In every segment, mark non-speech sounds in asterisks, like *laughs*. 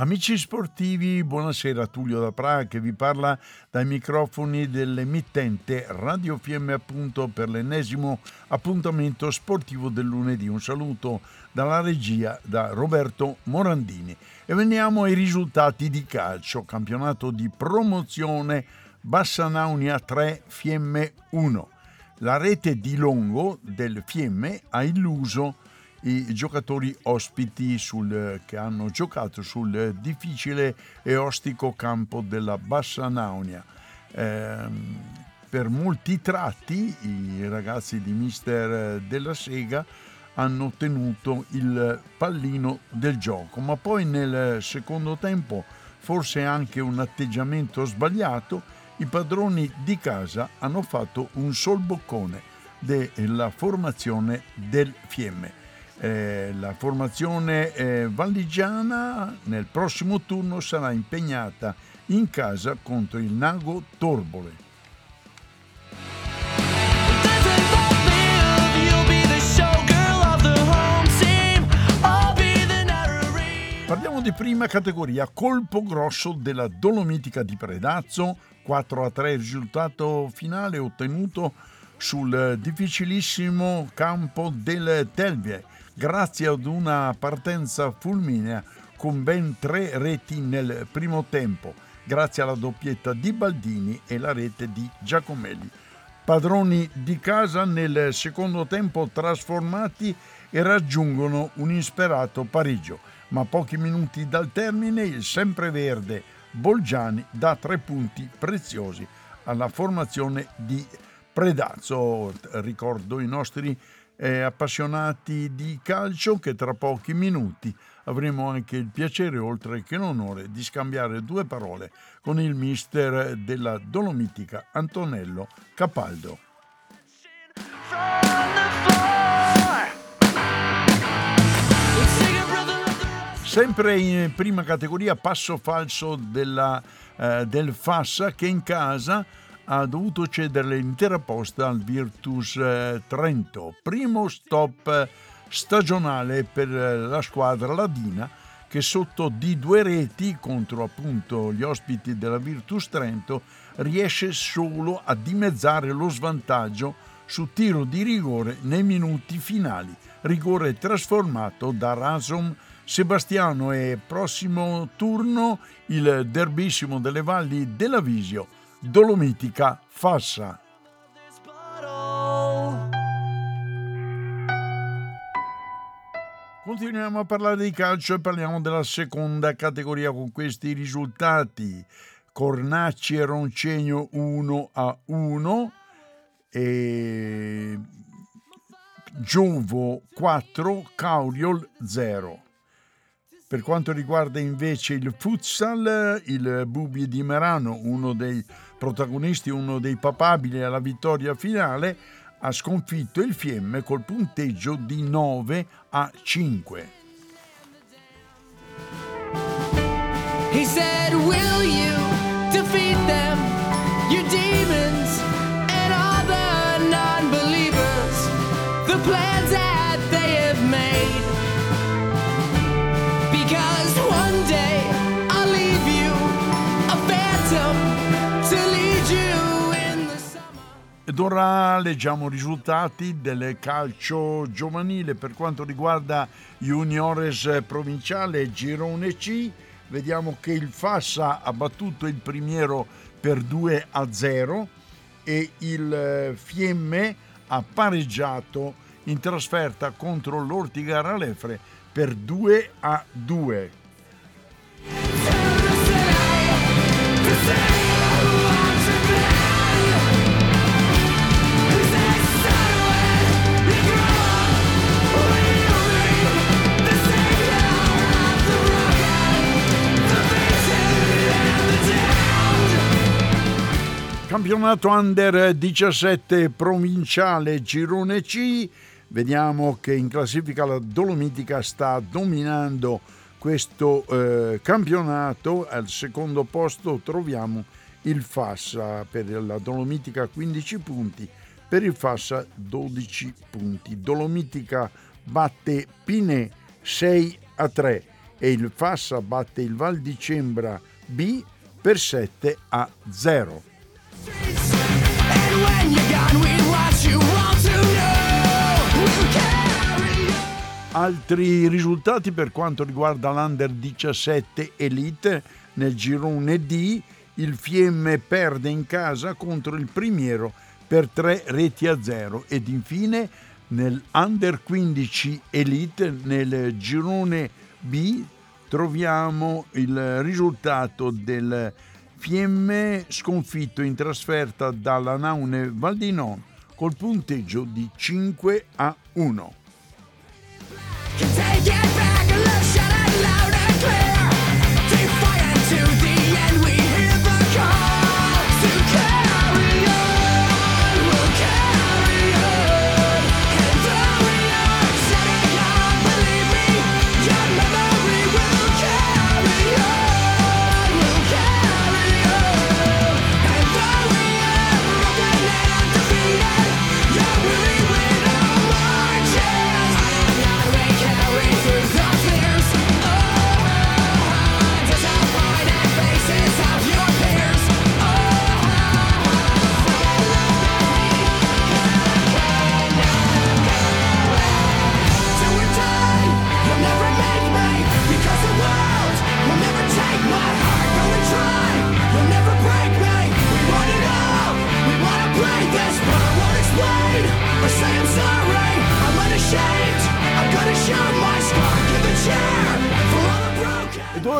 Amici sportivi, buonasera Tullio da Praga che vi parla dai microfoni dell'emittente Radio Fiemme appunto per l'ennesimo appuntamento sportivo del lunedì. Un saluto dalla regia da Roberto Morandini e veniamo ai risultati di calcio, campionato di promozione Bassanaunia 3 Fiemme 1. La rete di Longo del Fiemme ha illuso i giocatori ospiti sul- che hanno giocato sul difficile e ostico campo della Bassa Naunia. Ehm, per molti tratti i ragazzi di Mister della Sega hanno ottenuto il pallino del gioco, ma poi nel secondo tempo, forse anche un atteggiamento sbagliato, i padroni di casa hanno fatto un sol boccone della formazione del Fiemme. Eh, la formazione eh, valligiana nel prossimo turno sarà impegnata in casa contro il Nago Torbole. Parliamo di prima categoria, colpo grosso della Dolomitica di Predazzo, 4 a 3 risultato finale ottenuto sul difficilissimo campo del Telvie, grazie ad una partenza fulminea con ben tre reti nel primo tempo, grazie alla doppietta di Baldini e la rete di Giacomelli. Padroni di casa nel secondo tempo trasformati e raggiungono un insperato pareggio, ma pochi minuti dal termine il sempreverde Bolgiani dà tre punti preziosi alla formazione di Predazzo. Ricordo i nostri eh, appassionati di calcio che tra pochi minuti avremo anche il piacere, oltre che l'onore, di scambiare due parole con il mister della Dolomitica, Antonello Capaldo. Sempre in prima categoria, passo falso della, eh, del Fassa che in casa ha dovuto cedere l'intera posta al Virtus eh, Trento. Primo stop eh, stagionale per eh, la squadra ladina che sotto di due reti contro appunto gli ospiti della Virtus Trento riesce solo a dimezzare lo svantaggio su tiro di rigore nei minuti finali. Rigore trasformato da Rasom Sebastiano e prossimo turno il derbissimo delle valli della Visio, Dolomitica Fassa. Continuiamo a parlare di calcio e parliamo della seconda categoria con questi risultati. Cornacci e Roncegno 1 a 1 e Giovo 4, Cauriol 0. Per quanto riguarda invece il futsal, il Bubi di Merano, uno dei protagonisti, uno dei papabili alla vittoria finale, ha sconfitto il Fiemme col punteggio di 9 a 5. He said, Will you defeat them, your demons, and all the non believers, the plans Ed ora leggiamo i risultati del calcio giovanile per quanto riguarda Juniores provinciale Girone C. Vediamo che il Fassa ha battuto il Primiero per 2 a 0 e il Fiemme ha pareggiato in trasferta contro l'Ortiga per 2 a 2. Campionato under 17 provinciale girone C. Vediamo che in classifica la Dolomitica sta dominando questo eh, campionato. Al secondo posto troviamo il Fassa per la Dolomitica 15 punti, per il Fassa 12 punti. Dolomitica batte Pine 6 a 3 e il Fassa batte il Val di Cembra B per 7 a 0. Altri risultati per quanto riguarda l'Under 17 Elite nel girone D, il Fiemme perde in casa contro il Primiero per 3 reti a 0 ed infine nell'Under 15 Elite nel girone B troviamo il risultato del Fiemme sconfitto in trasferta dalla Naune Valdinon col punteggio di 5 a 1.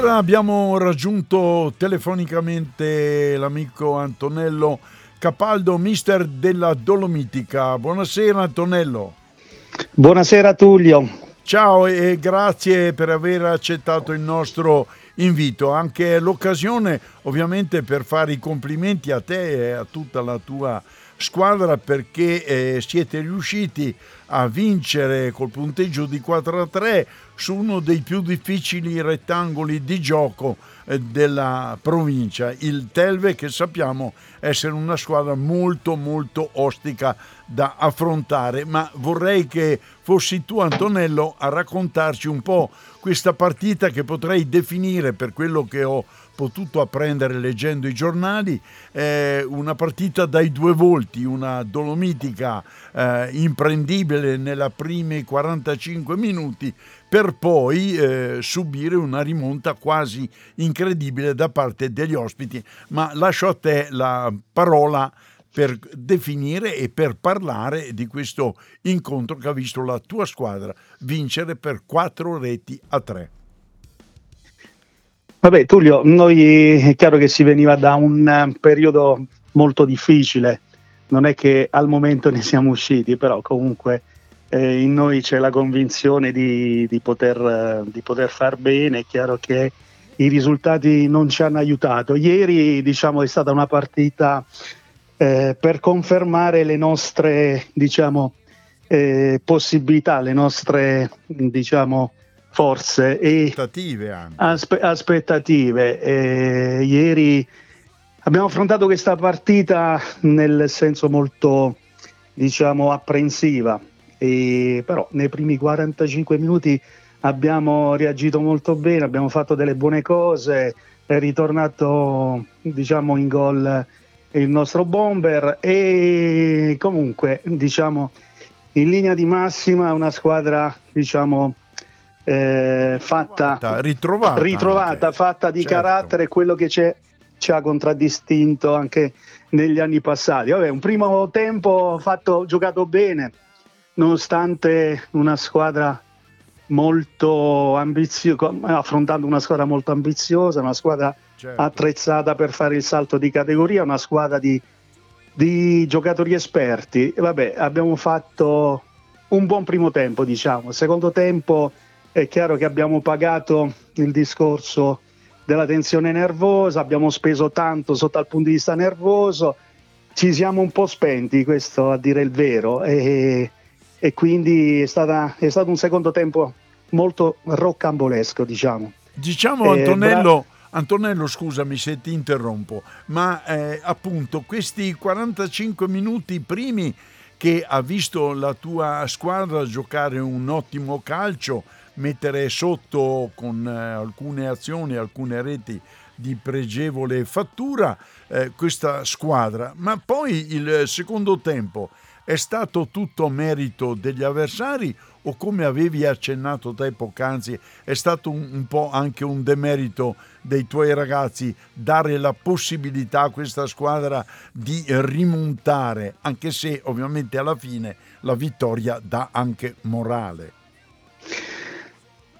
Abbiamo raggiunto telefonicamente l'amico Antonello Capaldo, mister della Dolomitica. Buonasera Antonello. Buonasera Tullio. Ciao e grazie per aver accettato il nostro invito. Anche l'occasione ovviamente per fare i complimenti a te e a tutta la tua squadra perché eh, siete riusciti a vincere col punteggio di 4 a 3 su uno dei più difficili rettangoli di gioco eh, della provincia, il Telve che sappiamo essere una squadra molto molto ostica da affrontare, ma vorrei che fossi tu Antonello a raccontarci un po' questa partita che potrei definire per quello che ho potuto apprendere leggendo i giornali, eh, una partita dai due volti, una dolomitica eh, imprendibile nella primi 45 minuti per poi eh, subire una rimonta quasi incredibile da parte degli ospiti. Ma lascio a te la parola per definire e per parlare di questo incontro che ha visto la tua squadra vincere per quattro reti a tre. Vabbè, Tullio, noi è chiaro che si veniva da un eh, periodo molto difficile, non è che al momento ne siamo usciti, però comunque eh, in noi c'è la convinzione di, di, poter, eh, di, poter, far bene, è chiaro che i risultati non ci hanno aiutato. Ieri diciamo, è stata una partita eh, per confermare le nostre diciamo, eh, possibilità, le nostre diciamo, forze e aspettative. Anche. Aspe- aspettative. E ieri abbiamo affrontato questa partita nel senso molto diciamo apprensiva, e, però nei primi 45 minuti abbiamo reagito molto bene, abbiamo fatto delle buone cose, è ritornato diciamo in gol il nostro bomber e comunque diciamo in linea di massima una squadra diciamo eh, fatta, ritrovata, ritrovata fatta di certo. carattere, quello che ci ha contraddistinto anche negli anni passati. Vabbè, un primo tempo fatto, giocato bene, nonostante una squadra molto ambiziosa, affrontando una squadra molto ambiziosa, una squadra certo. attrezzata per fare il salto di categoria, una squadra di, di giocatori esperti. E vabbè, abbiamo fatto un buon primo tempo, diciamo. Secondo tempo è chiaro che abbiamo pagato il discorso della tensione nervosa, abbiamo speso tanto sotto il punto di vista nervoso ci siamo un po' spenti, questo a dire il vero, e, e quindi è, stata, è, stato un secondo tempo molto roccambolesco, diciamo. Diciamo Antonello, bra- Antonello scusami se ti interrompo, ma eh, appunto questi 45 minuti primi che ha visto la tua squadra giocare un ottimo calcio, mettere sotto con eh, alcune azioni, alcune reti di pregevole fattura eh, questa squadra, ma poi il secondo tempo è stato tutto merito degli avversari o come avevi accennato te poc'anzi è stato un, un po' anche un demerito dei tuoi ragazzi dare la possibilità a questa squadra di rimontare, anche se ovviamente alla fine la vittoria dà anche morale.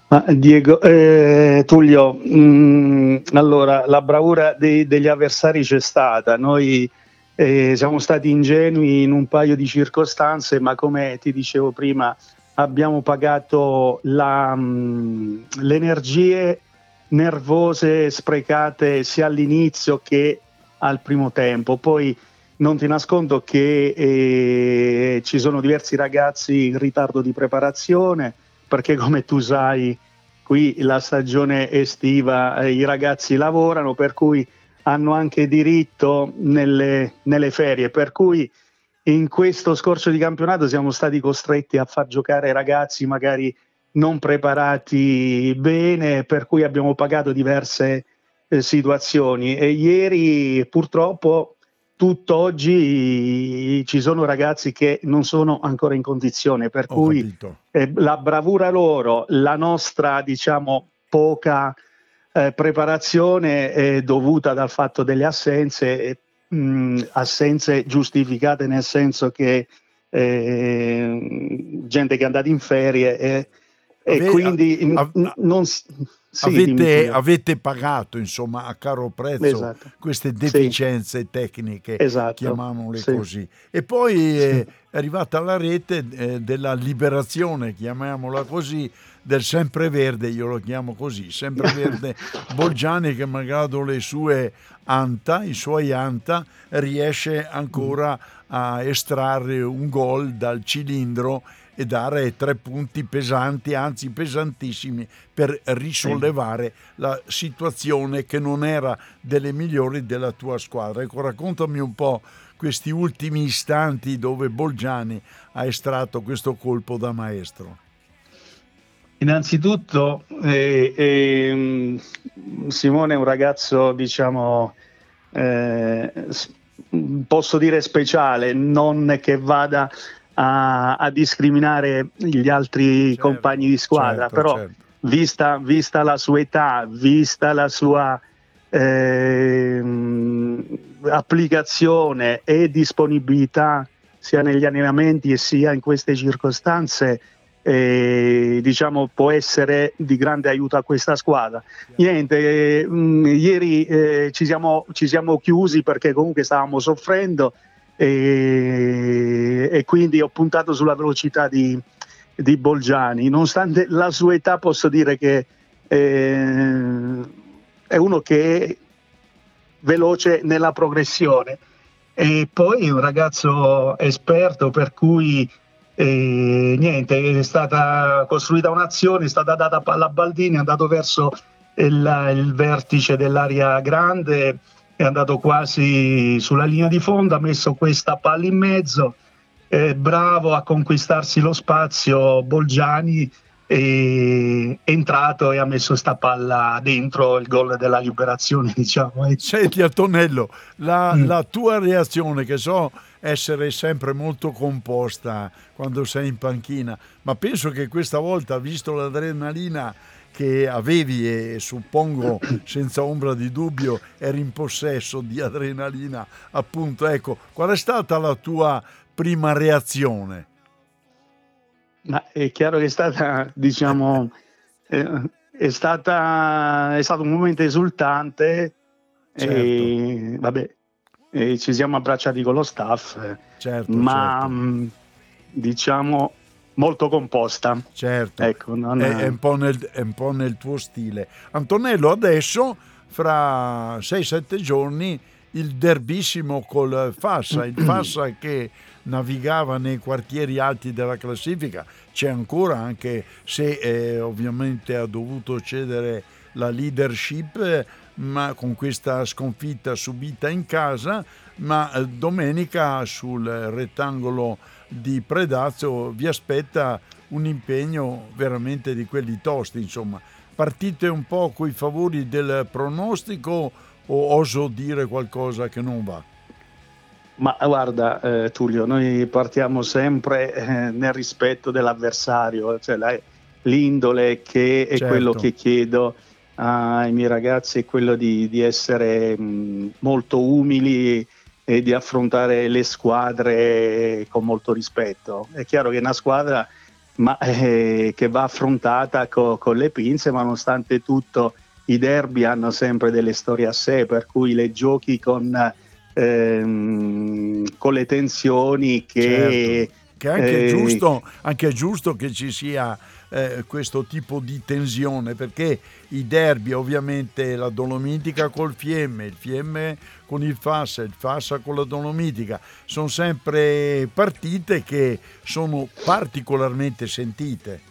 Diego, eh, Tullio, mh, mm, allora la bravura dei, degli avversari c'è stata, noi eh, siamo stati ingenui in un paio di circostanze, ma come ti dicevo prima abbiamo pagato la, mh, mm, le energie nervose sprecate sia all'inizio che al primo tempo. Poi non ti nascondo che eh, ci sono diversi ragazzi in ritardo di preparazione perché come tu sai qui la stagione estiva eh, i ragazzi lavorano per cui hanno anche diritto nelle, nelle ferie. Per cui in questo scorcio di campionato siamo stati costretti a far giocare ragazzi magari non preparati bene per cui abbiamo pagato diverse eh, situazioni. E ieri purtroppo tutt'oggi ci sono ragazzi che non sono ancora in condizione, per Ho cui eh, la bravura loro, la nostra diciamo poca eh, preparazione è dovuta dal fatto delle assenze, mh, assenze giustificate nel senso che eh, gente che è andata in ferie e, e quindi a, a, non sì, avete, avete, pagato insomma a caro prezzo esatto. queste deficienze sì. tecniche, esatto. chiamiamole sì. così. E poi è arrivata la rete eh, della liberazione, chiamiamola così, del sempreverde, io lo chiamo così, sempreverde *laughs* Bolgiani che malgrado le sue anta, i suoi anta, riesce ancora a estrarre un gol dal cilindro e dare tre punti pesanti, anzi pesantissimi, per risollevare la situazione che non era delle migliori della tua squadra. Ecco, raccontami un po' questi ultimi istanti dove Bolgiani ha estratto questo colpo da maestro. Innanzitutto eh, eh, Simone è un ragazzo, diciamo, eh, posso dire speciale, non che vada a, a discriminare gli altri certo, compagni di squadra, certo, però certo. Vista, vista, la sua età, vista la sua eh, applicazione e disponibilità sia negli allenamenti e sia in queste circostanze, eh, diciamo può essere di grande aiuto a questa squadra. Niente, eh, mh, ieri eh, ci siamo, ci, siamo, chiusi perché comunque stavamo soffrendo e, e quindi ho puntato sulla velocità di, di, Bolgiani. Nonostante la sua età posso dire che eh, è uno che è veloce nella progressione e poi un ragazzo esperto per cui eh, niente, è stata costruita un'azione, è stata data palla a Baldini, è andato verso il, il vertice dell'area grande è andato quasi sulla linea di fondo, ha messo questa palla in mezzo, è bravo a conquistarsi lo spazio Bolgiani, è entrato e ha messo sta palla dentro il gol della liberazione *laughs* diciamo senti Antonello la, mm. la, tua reazione che so essere sempre molto composta quando sei in panchina ma penso che questa volta visto l'adrenalina che avevi e suppongo *clears throat* senza ombra di dubbio eri in possesso di adrenalina, appunto, ecco, qual è stata la tua prima reazione? Ma è chiaro che è stata, diciamo, *laughs* eh, è, stata, è stato un momento esultante certo. e vabbè, e ci siamo abbracciati con lo staff, certo, ma certo. Mm, diciamo molto composta. Certo, ecco, non... è, è, un nel, è, un po nel, tuo stile. Antonello, adesso fra 6-7 giorni il derbissimo col Fassa, il *clears throat* Fassa che navigava nei quartieri alti della classifica, c'è ancora anche se eh, ovviamente ha dovuto cedere la leadership ma con questa sconfitta subita in casa, ma eh, domenica sul rettangolo di Predazzo vi aspetta un impegno veramente di quelli tosti, insomma. Partite un po' coi favori del pronostico o oso dire qualcosa che non va? Ma guarda eh, Tullio, noi partiamo sempre eh, nel rispetto dell'avversario, cioè la, l'indole che è certo. quello che chiedo ai miei ragazzi è quello di, di essere mh, molto umili e di affrontare le squadre con molto rispetto. È chiaro che è una squadra ma, eh, che va affrontata co, con le pinze, ma nonostante tutto i derby hanno sempre delle storie a sé, per cui le giochi con, ehm, con le tensioni che... Certo. Che anche, eh, è giusto, anche è giusto che ci sia eh, questo tipo di tensione perché i derby ovviamente la Dolomitica col Fiemme, il Fiemme con il Fassa, il Fassa con la Dolomitica, sono sempre partite che sono particolarmente sentite.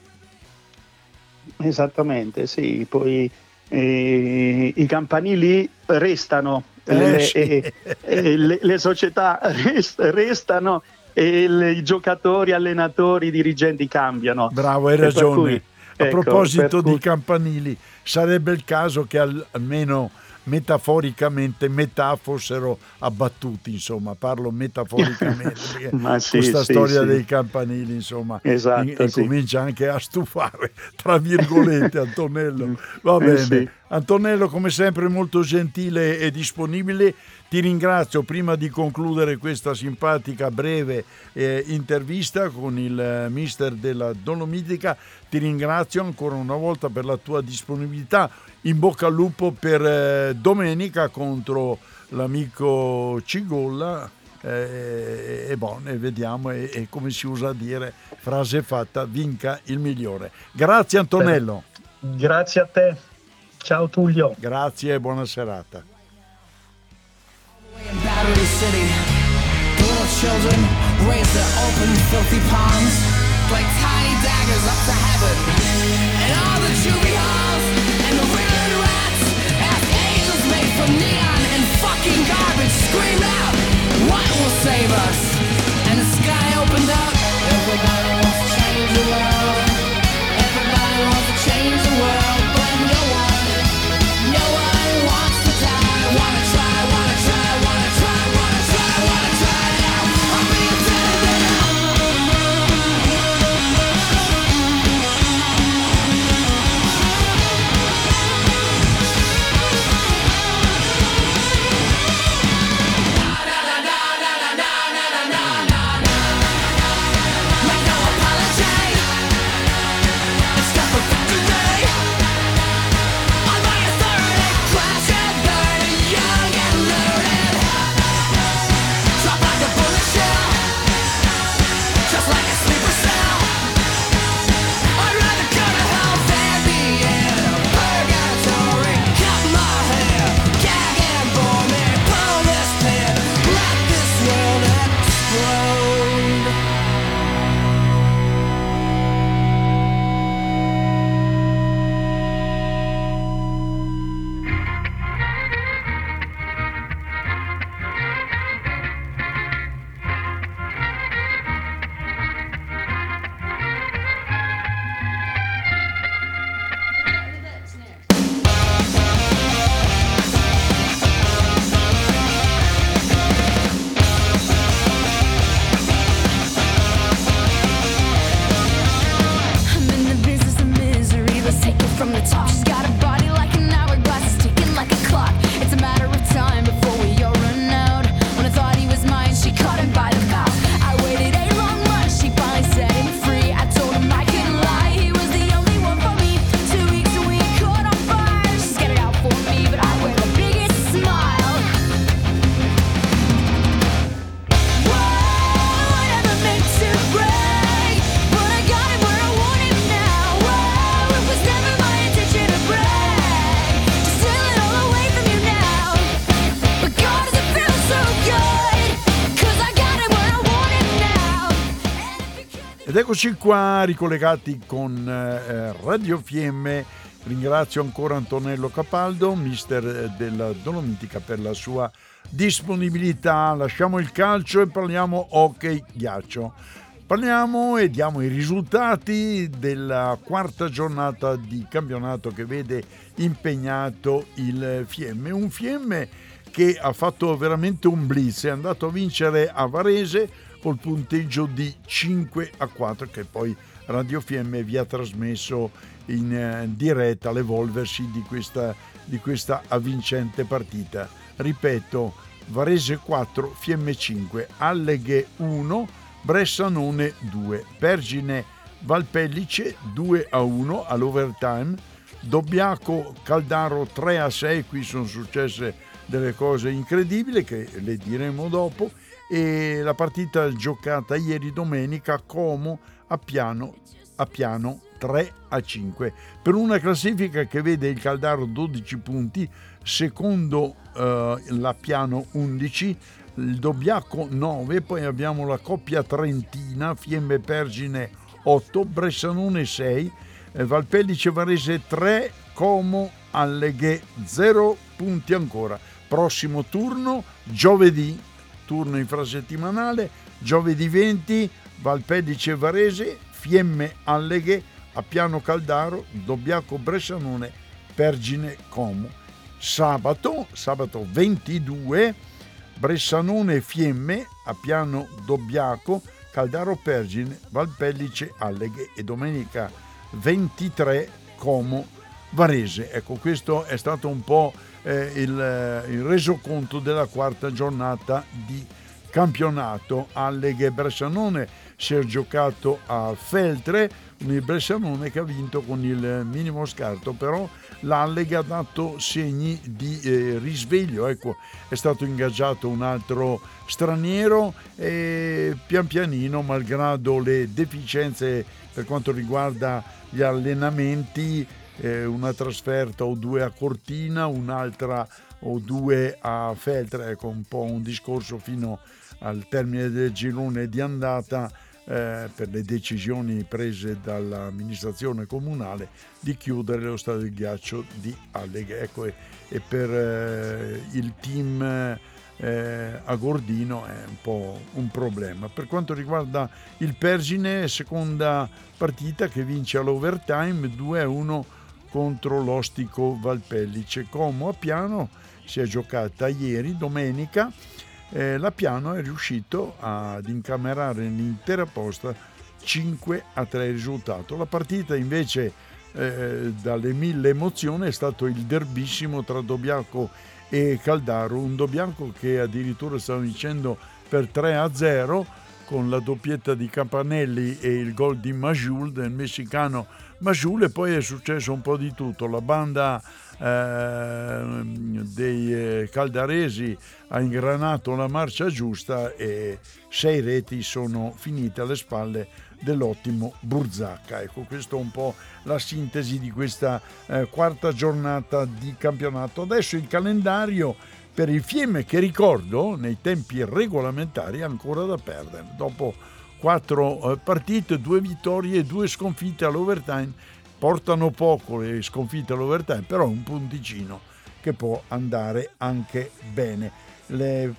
Esattamente, sì, poi eh, i campanili restano, eh, le, sì. eh, eh le, le, società rest, restano e le, i giocatori, allenatori, dirigenti cambiano. Bravo, hai ragione. Cui, A ecco, proposito di cui... campanili, sarebbe il caso che al, almeno metaforicamente metà fossero abbattuti, insomma, parlo metaforicamente, *laughs* sì, questa sì, storia sì. dei campanili, insomma, esatto, e, comincia anche a stufare, tra virgolette, *laughs* Antonello. Va eh, bene. Antonello, come sempre, molto gentile e disponibile. Ti ringrazio prima di concludere questa simpatica breve eh, intervista con il eh, mister della Dolomitica. Ti ringrazio ancora una volta per la tua disponibilità. In bocca al lupo per eh, domenica contro l'amico Cigolla. Eh, e buono, e vediamo, e, e, come si usa a dire, frase fatta, vinca il migliore. Grazie Antonello. Grazie a te. Ciao Tullio. Grazie e buona serata. Garbage scream out, what will save us? And the sky opened up. Everybody wants to change the world. Eccoci qua ricollegati con eh, Radio Fiemme. Ringrazio ancora Antonello Capaldo, mister della Dolomitica, per la sua disponibilità. Lasciamo il calcio e parliamo hockey ghiaccio. Parliamo e diamo i risultati della quarta giornata di campionato che vede impegnato il Fiemme. Un Fiemme che ha fatto veramente un blitz, è andato a vincere a Varese col punteggio di 5 a 4 che poi Radio Fiemme vi ha trasmesso in eh, diretta l'evolversi di questa, di questa avvincente partita. Ripeto, Varese 4, Fiemme 5, Alleghe 1, Bressanone 2, Pergine Valpellice 2 a 1 all'overtime, Dobbiaco Caldaro 3 a 6, qui sono successe delle cose incredibili che le diremo dopo e la partita giocata ieri domenica Como a piano, a piano 3 a 5 per una classifica che vede il Caldaro 12 punti secondo eh, la piano 11 il Dobbiaco 9, poi abbiamo la coppia trentina, Fiemme Pergine 8, Bressanone 6, eh, Valpellice Varese 3, Como Alleghe 0 punti ancora. Prossimo turno, giovedì, turno infrasettimanale, giovedì 20, Valpellice Varese, Fiemme Alleghe, a Piano Caldaro, Dobbiaco Bressanone, Pergine Como. Sabato, sabato 22, Bressanone Fiemme, a Piano Dobbiaco, Caldaro Pergine, Valpellice Alleghe e domenica 23 Como Varese. Ecco, questo è stato un po' eh, il, il resoconto della quarta giornata di campionato. Alleghe Bressanone si è giocato a Feltre, il Bressanone che ha vinto con il minimo scarto, però l'Allega ha dato segni di eh, risveglio, ecco, è stato ingaggiato un altro straniero e pian pianino, malgrado le deficienze per quanto riguarda gli allenamenti, eh, una trasferta o due a Cortina, un'altra o due a Feltre, ecco un po' un discorso fino al termine del girone di andata eh, per le decisioni prese dall'amministrazione comunale di chiudere lo stadio di ghiaccio di Alleghe. Ecco, e, e per eh, il team eh, a Gordino è un po' un problema. Per quanto riguarda il Pergine, seconda partita che vince all'overtime 2-1 contro l'Ostico Valpellice. Como a piano si è giocata ieri, domenica, eh, la Piano è riuscito ad incamerare l'intera posta 5 a 3 risultato. La partita invece eh, dalle mille emozioni è stato il derbissimo tra Dobbiaco e Caldaro, un Dobbiaco che addirittura stava vincendo per 3 a 0 con la doppietta di Campanelli e il gol di Majul del messicano Majul e poi è successo un po' di tutto. La banda eh, dei caldaresi ha ingranato la marcia giusta e sei reti sono finite alle spalle dell'ottimo Burzacca. Ecco, questa è un po' la sintesi di questa eh, quarta giornata di campionato. Adesso il calendario per il Fiemme che ricordo nei tempi regolamentari è ancora da perdere. Dopo quattro eh, partite, due vittorie e due sconfitte all'overtime portano poco le sconfitte all'overtime, però un punticino che può andare anche bene.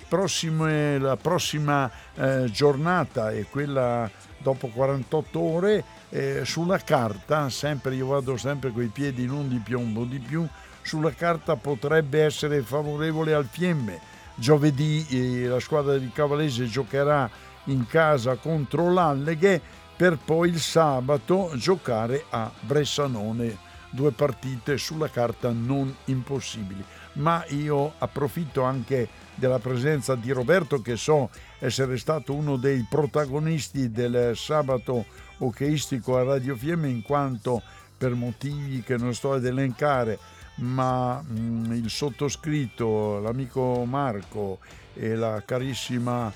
Prossime, la prossima eh, giornata è quella dopo 48 ore eh, sulla carta, sempre io vado sempre coi piedi non di piombo di più, sulla carta potrebbe essere favorevole al Fiemme. Giovedì eh, la squadra di Cavalese giocherà in casa contro l'Alleghe per poi il sabato giocare a Bressanone, due partite sulla carta non impossibili. Ma io approfitto anche della presenza di Roberto che so essere stato uno dei protagonisti del sabato hockeyistico a Radio Fiemme in quanto per motivi che non sto ad elencare ma mh, mm, il sottoscritto, l'amico Marco e la carissima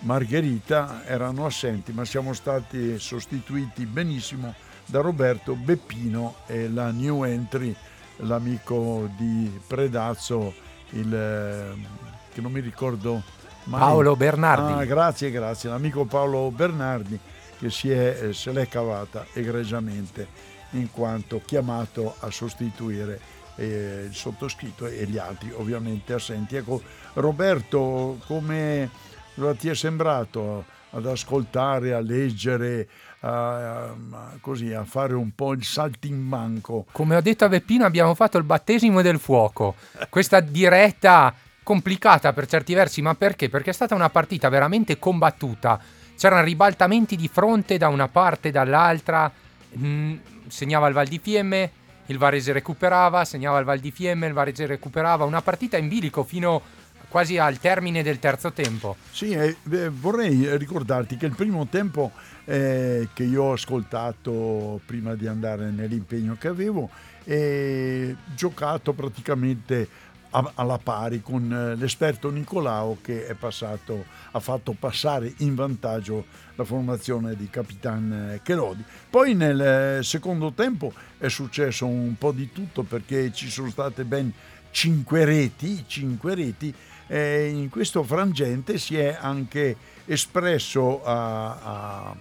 Margherita erano assenti, ma siamo stati sostituiti benissimo da Roberto Beppino e la new entry, l'amico di Predazzo, il, che non mi ricordo mai. Paolo Bernardi. Ah, grazie, grazie, l'amico Paolo Bernardi che si è, eh, se l'è cavata egregiamente in quanto chiamato a sostituire eh, il sottoscritto e gli altri ovviamente assenti. Ecco, Roberto, come ti è sembrato ad ascoltare, a leggere, a, a, così, a fare un po' il saltimbanco? Come ho detto a Beppino, abbiamo fatto il battesimo del fuoco. Questa diretta complicata per certi versi, ma perché? Perché è stata una partita veramente combattuta. C'erano ribaltamenti di fronte da una parte e dall'altra. Mm, segnava il Val di Fiemme, il Varese recuperava, segnava il Val di Fiemme, il Varese recuperava. Una partita in bilico fino quasi al termine del terzo tempo. Sì, eh, vorrei ricordarti che il primo tempo eh, che io ho ascoltato prima di andare nell'impegno che avevo è giocato praticamente alla pari con eh, l'esperto Nicolao che passato, ha fatto passare in vantaggio la formazione di Capitan eh, Cherodi. Poi nel eh, secondo tempo è successo un po' di tutto perché ci sono state ben cinque reti, cinque reti e in questo frangente si è anche espresso a, a,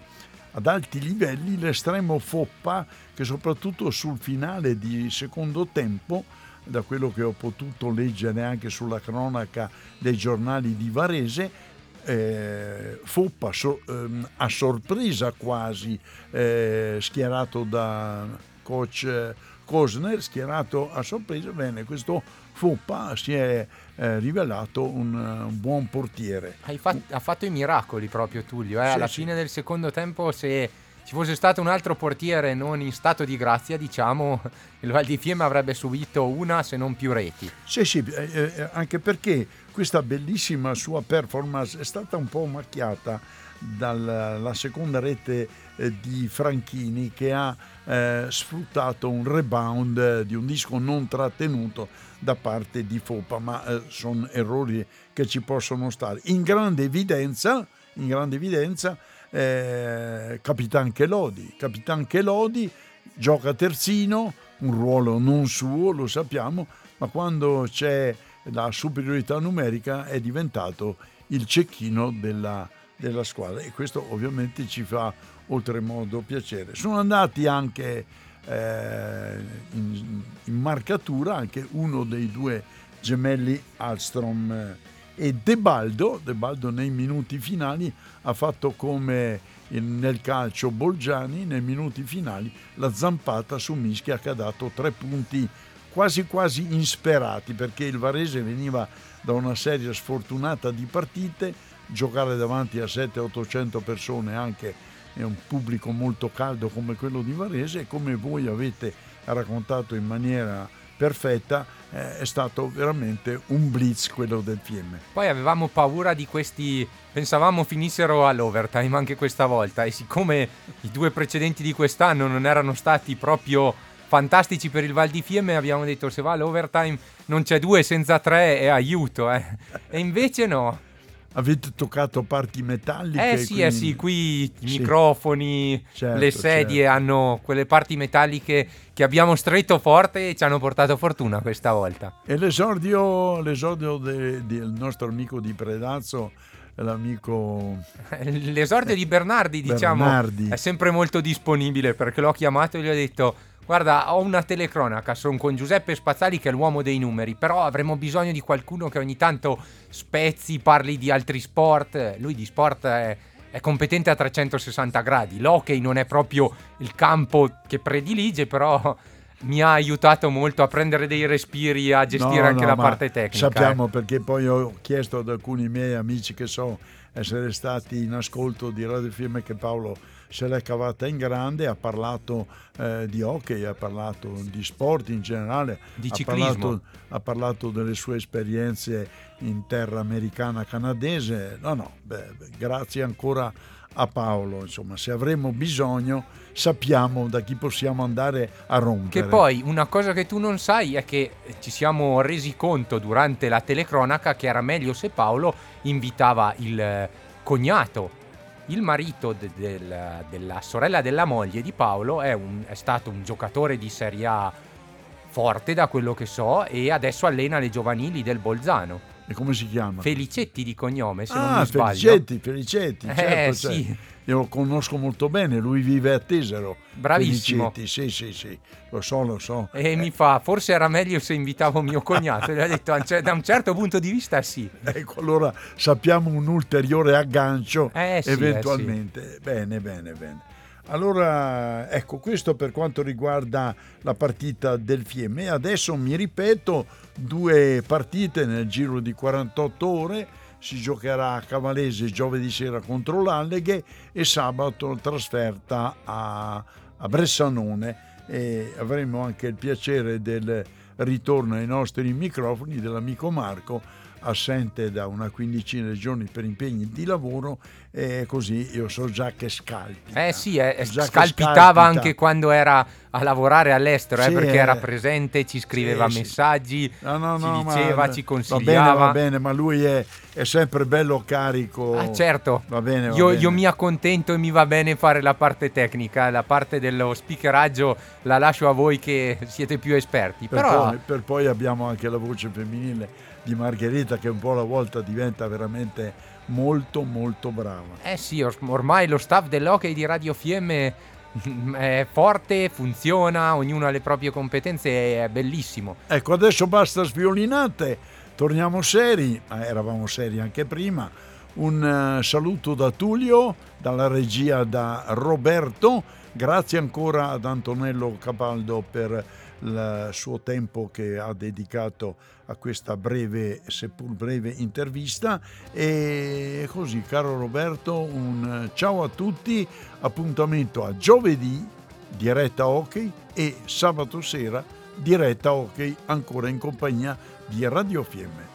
ad alti livelli l'estremo Foppa che soprattutto sul finale di secondo tempo da quello che ho potuto leggere anche sulla cronaca dei giornali di Varese, eh, Foppa so, ehm, a sorpresa quasi eh, schierato da coach Cosner, schierato a sorpresa, bene, questo Foppa si è eh, rivelato un, un, buon portiere. Fat- ha fatto i miracoli proprio Tullio, eh? sì, alla sì. fine del secondo tempo se ci fosse stato un altro portiere non in stato di grazia, diciamo, *laughs* il Val di Fiemme avrebbe subito una se non più reti. Sì, sì, eh, eh, anche perché questa bellissima sua performance è stata un po' macchiata dalla seconda rete eh, di Franchini che ha eh, sfruttato un rebound di un disco non trattenuto da parte di Fopa, ma eh, sono errori che ci possono stare. In grande evidenza, in grande evidenza eh, Capitan Chelodi. Capitan Chelodi gioca terzino, un ruolo non suo, lo sappiamo, ma quando c'è la superiorità numerica è diventato il cecchino della, della squadra e questo ovviamente ci fa oltremodo piacere. Sono andati anche eh, in, in, marcatura anche uno dei due gemelli Alstrom eh, e De Baldo, De Baldo nei minuti finali ha fatto come nel calcio Bolgiani nei minuti finali la zampata su Mischia che ha dato tre punti quasi quasi insperati perché il Varese veniva da una serie sfortunata di partite giocare davanti a 700-800 persone anche è un pubblico molto caldo come quello di Varese e come voi avete raccontato in maniera perfetta, eh, è stato veramente un blitz quello del Fiemme. Poi avevamo paura di questi, pensavamo finissero all'overtime anche questa volta e siccome i due precedenti di quest'anno non erano stati proprio fantastici per il Val di Fiemme, abbiamo detto se va all'overtime non c'è due senza tre è aiuto, eh. e invece no avete toccato parti metalliche. Eh sì, quindi... eh sì, qui i sì. microfoni, certo, le sedie certo. hanno quelle parti metalliche che abbiamo stretto forte e ci hanno portato fortuna questa volta. E l'esordio, l'esordio de, del nostro amico di Predazzo l'amico l'esordio di Bernardi diciamo Bernardi. è sempre molto disponibile perché l'ho chiamato e gli ho detto Guarda, ho una telecronaca, sono con Giuseppe Spazzali che è l'uomo dei numeri, però avremmo bisogno di qualcuno che ogni tanto spezzi, parli di altri sport. Lui di sport è, è competente a 360 gradi. L'hockey non è proprio il campo che predilige, però mi ha aiutato molto a prendere dei respiri, a gestire no, anche no, la parte tecnica. Sappiamo eh. perché poi ho chiesto ad alcuni miei amici che so essere stati in ascolto di Radio Film che Paolo se l'è cavata in grande, ha parlato eh, di hockey, ha parlato di sport in generale, di ha ciclismo. Parlato, ha parlato delle sue esperienze in terra americana canadese. No, no, beh, grazie ancora a Paolo, insomma, se avremo bisogno sappiamo da chi possiamo andare a rompere. Che poi una cosa che tu non sai è che ci siamo resi conto durante la telecronaca che era meglio se Paolo invitava il cognato il marito de- del, della sorella della moglie di Paolo è, un, è, stato un giocatore di Serie A forte da quello che so e adesso allena le giovanili del Bolzano. E come si chiama? Felicetti di cognome, se ah, non mi sbaglio. Felicetti, Felicetti, eh, certo, sì. Io lo conosco molto bene, lui vive a Tesero. Bravissimo. Felicetti, sì, sì, sì, lo so, lo so. E eh. mi fa, forse era meglio se invitavo mio cognato. Gli ha detto, da un certo punto di vista sì. Ecco, allora sappiamo un ulteriore aggancio eh, sì, eventualmente. Eh, sì. Bene, bene, bene. Allora, ecco, questo per quanto riguarda la partita del Fiemme. Adesso mi ripeto, due partite nel giro di 48 ore. Si giocherà a Cavalese giovedì sera contro l'Alleghe e sabato trasferta a, a Bressanone. E avremo anche il piacere del ritorno ai nostri microfoni dell'amico Marco assente da una quindicina di giorni per impegni di lavoro e così io so già che scalpita. Eh sì, eh, scalpitava anche quando era a lavorare all'estero, eh, sì, eh, perché era presente, ci scriveva sì, messaggi, no, no, no, ci diceva, ci consigliava. Va bene, va bene, ma lui è, è sempre bello carico. Ah, certo, va bene, va io, bene. io, mi accontento e mi va bene fare la parte tecnica, la parte dello speakeraggio la lascio a voi che siete più esperti. Per, Però... poi, per poi abbiamo anche la voce femminile di Margherita che un po' alla volta diventa veramente molto molto brava. Eh sì, ormai lo staff dell'hockey di Radio Fiemme è forte, funziona, ognuno ha le proprie competenze, è bellissimo. Ecco, adesso basta sviolinate, torniamo seri, eravamo seri anche prima. Un uh, saluto da Tullio, dalla regia da Roberto, grazie ancora ad Antonello Capaldo per il suo tempo che ha dedicato a questa breve, seppur breve intervista. E così, caro Roberto, un ciao a tutti, appuntamento a giovedì, diretta hockey, e sabato sera, diretta hockey, ancora in compagnia di Radio Fiemme.